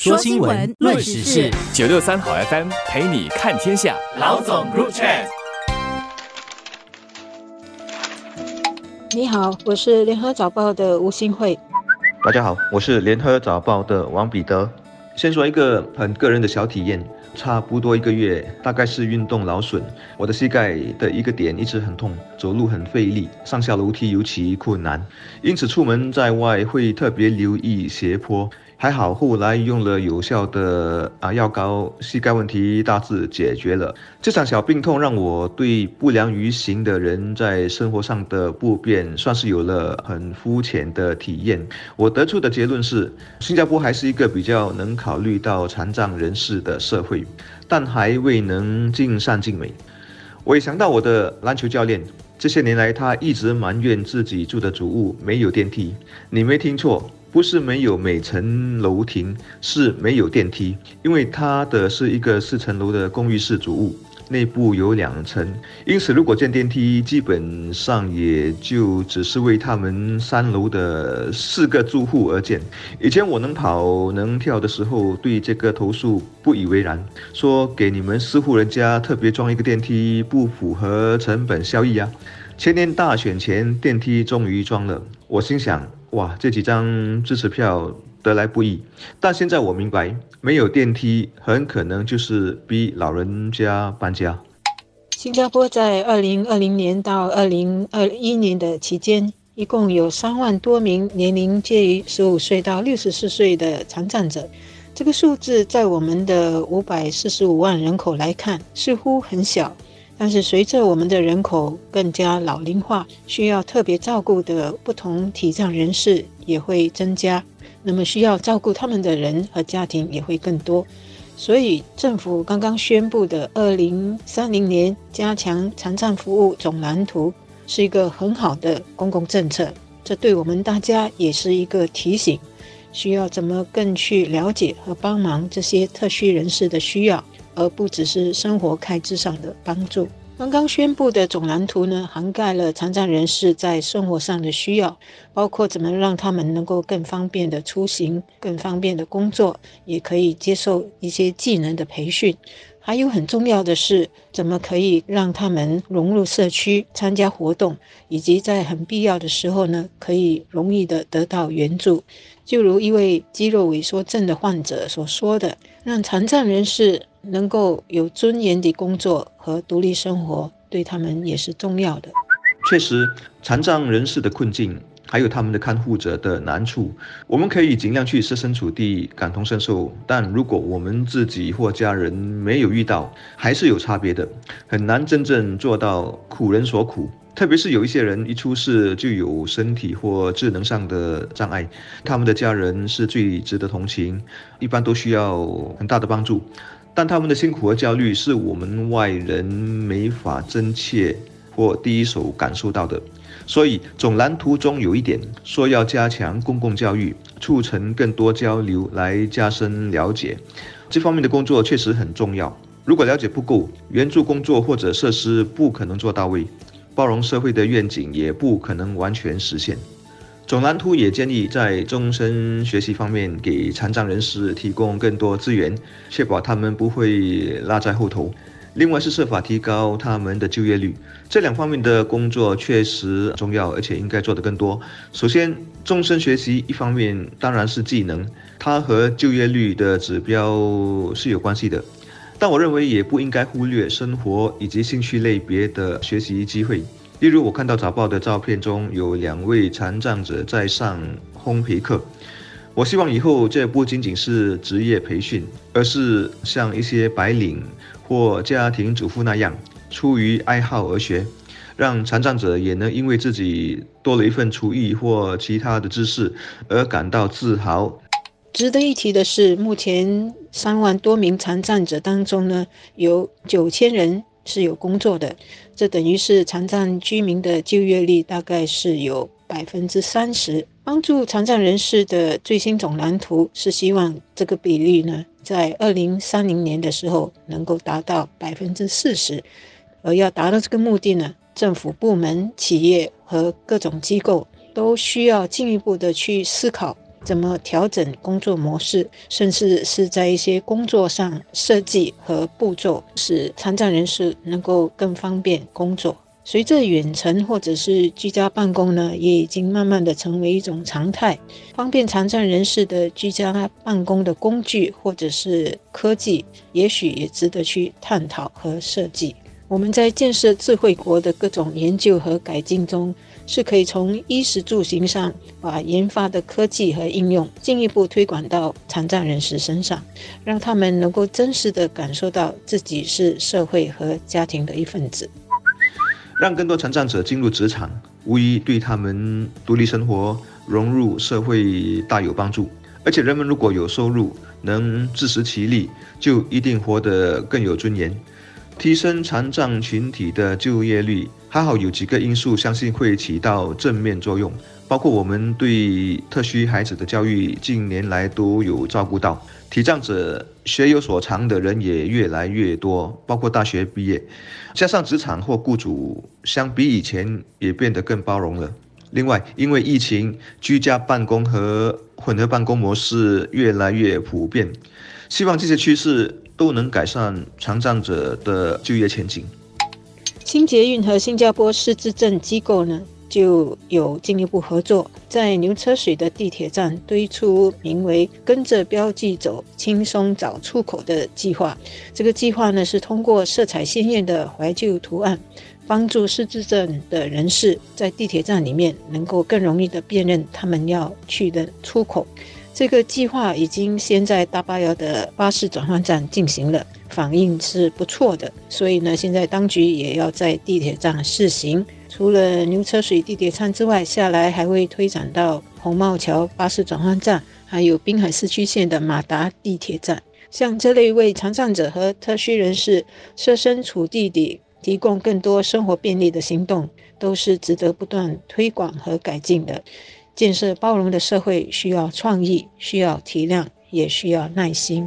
说新闻，论时事，九六三好 FM 陪你看天下。老总 Group Chat。你好，我是联合早报的吴新慧。大家好，我是联合早报的王彼得。先说一个很个人的小体验，差不多一个月，大概是运动劳损，我的膝盖的一个点一直很痛，走路很费力，上下楼梯尤其困难，因此出门在外会特别留意斜坡。还好，后来用了有效的啊药膏，膝盖问题大致解决了。这场小病痛让我对不良于行的人在生活上的不便，算是有了很肤浅的体验。我得出的结论是，新加坡还是一个比较能考虑到残障人士的社会，但还未能尽善尽美。我也想到我的篮球教练，这些年来他一直埋怨自己住的主屋没有电梯。你没听错。不是没有每层楼亭，是没有电梯，因为它的是一个四层楼的公寓式主屋，内部有两层，因此如果建电梯，基本上也就只是为他们三楼的四个住户而建。以前我能跑能跳的时候，对这个投诉不以为然，说给你们四户人家特别装一个电梯，不符合成本效益啊。前年大选前，电梯终于装了，我心想。哇，这几张支持票得来不易，但现在我明白，没有电梯很可能就是逼老人家搬家。新加坡在二零二零年到二零二一年的期间，一共有三万多名年龄介于十五岁到六十四岁的残障者。这个数字在我们的五百四十五万人口来看，似乎很小。但是随着我们的人口更加老龄化，需要特别照顾的不同体障人士也会增加，那么需要照顾他们的人和家庭也会更多。所以政府刚刚宣布的二零三零年加强残障服务总蓝图是一个很好的公共政策，这对我们大家也是一个提醒，需要怎么更去了解和帮忙这些特需人士的需要。而不只是生活开支上的帮助。刚刚宣布的总蓝图呢，涵盖了残障人士在生活上的需要，包括怎么让他们能够更方便的出行、更方便的工作，也可以接受一些技能的培训。还有很重要的是，怎么可以让他们融入社区、参加活动，以及在很必要的时候呢，可以容易的得到援助。就如一位肌肉萎缩症的患者所说的：“让残障人士。”能够有尊严的工作和独立生活，对他们也是重要的。确实，残障人士的困境，还有他们的看护者的难处，我们可以尽量去设身处地感同身受。但如果我们自己或家人没有遇到，还是有差别的，很难真正做到苦人所苦。特别是有一些人一出事就有身体或智能上的障碍，他们的家人是最值得同情，一般都需要很大的帮助。但他们的辛苦和焦虑是我们外人没法真切或第一手感受到的，所以总蓝图中有一点说要加强公共教育，促成更多交流来加深了解，这方面的工作确实很重要。如果了解不够，援助工作或者设施不可能做到位，包容社会的愿景也不可能完全实现。总蓝图也建议在终身学习方面给残障人士提供更多资源，确保他们不会落在后头。另外是设法提高他们的就业率，这两方面的工作确实重要，而且应该做得更多。首先，终身学习一方面当然是技能，它和就业率的指标是有关系的，但我认为也不应该忽略生活以及兴趣类别的学习机会。例如，我看到早报的照片中有两位残障者在上烘焙课。我希望以后这不仅仅是职业培训，而是像一些白领或家庭主妇那样，出于爱好而学，让残障者也能因为自己多了一份厨艺或其他的知识而感到自豪。值得一提的是，目前三万多名残障者当中呢，有九千人。是有工作的，这等于是残障居民的就业率大概是有百分之三十。帮助残障人士的最新总蓝图是希望这个比例呢，在二零三零年的时候能够达到百分之四十。而要达到这个目的呢，政府部门、企业和各种机构都需要进一步的去思考怎么调整工作模式，甚至是在一些工作上设计和步骤，使残障人士能够更方便工作。随着远程或者是居家办公呢，也已经慢慢的成为一种常态。方便残障人士的居家办公的工具或者是科技，也许也值得去探讨和设计。我们在建设智慧国的各种研究和改进中，是可以从衣食住行上把研发的科技和应用进一步推广到残障人士身上，让他们能够真实的感受到自己是社会和家庭的一份子。让更多残障者进入职场，无疑对他们独立生活、融入社会大有帮助。而且，人们如果有收入，能自食其力，就一定活得更有尊严。提升残障群体的就业率，还好有几个因素，相信会起到正面作用。包括我们对特需孩子的教育，近年来都有照顾到，体障者学有所长的人也越来越多，包括大学毕业，加上职场或雇主相比以前也变得更包容了。另外，因为疫情，居家办公和混合办公模式越来越普遍，希望这些趋势。都能改善残障者的就业前景。清洁运和新加坡市资政机构呢，就有进一步合作，在牛车水的地铁站推出名为“跟着标记走，轻松找出口”的计划。这个计划呢，是通过色彩鲜艳的怀旧图案，帮助失智症的人士在地铁站里面能够更容易的辨认他们要去的出口。这个计划已经先在大巴窑的巴士转换站进行了，反应是不错的。所以呢，现在当局也要在地铁站试行。除了牛车水地铁站之外，下来还会推展到红帽桥巴士转换站，还有滨海市区线的马达地铁站。像这类为残障者和特需人士设身处地地提供更多生活便利的行动，都是值得不断推广和改进的。建设包容的社会需要创意需要体谅也需要耐心。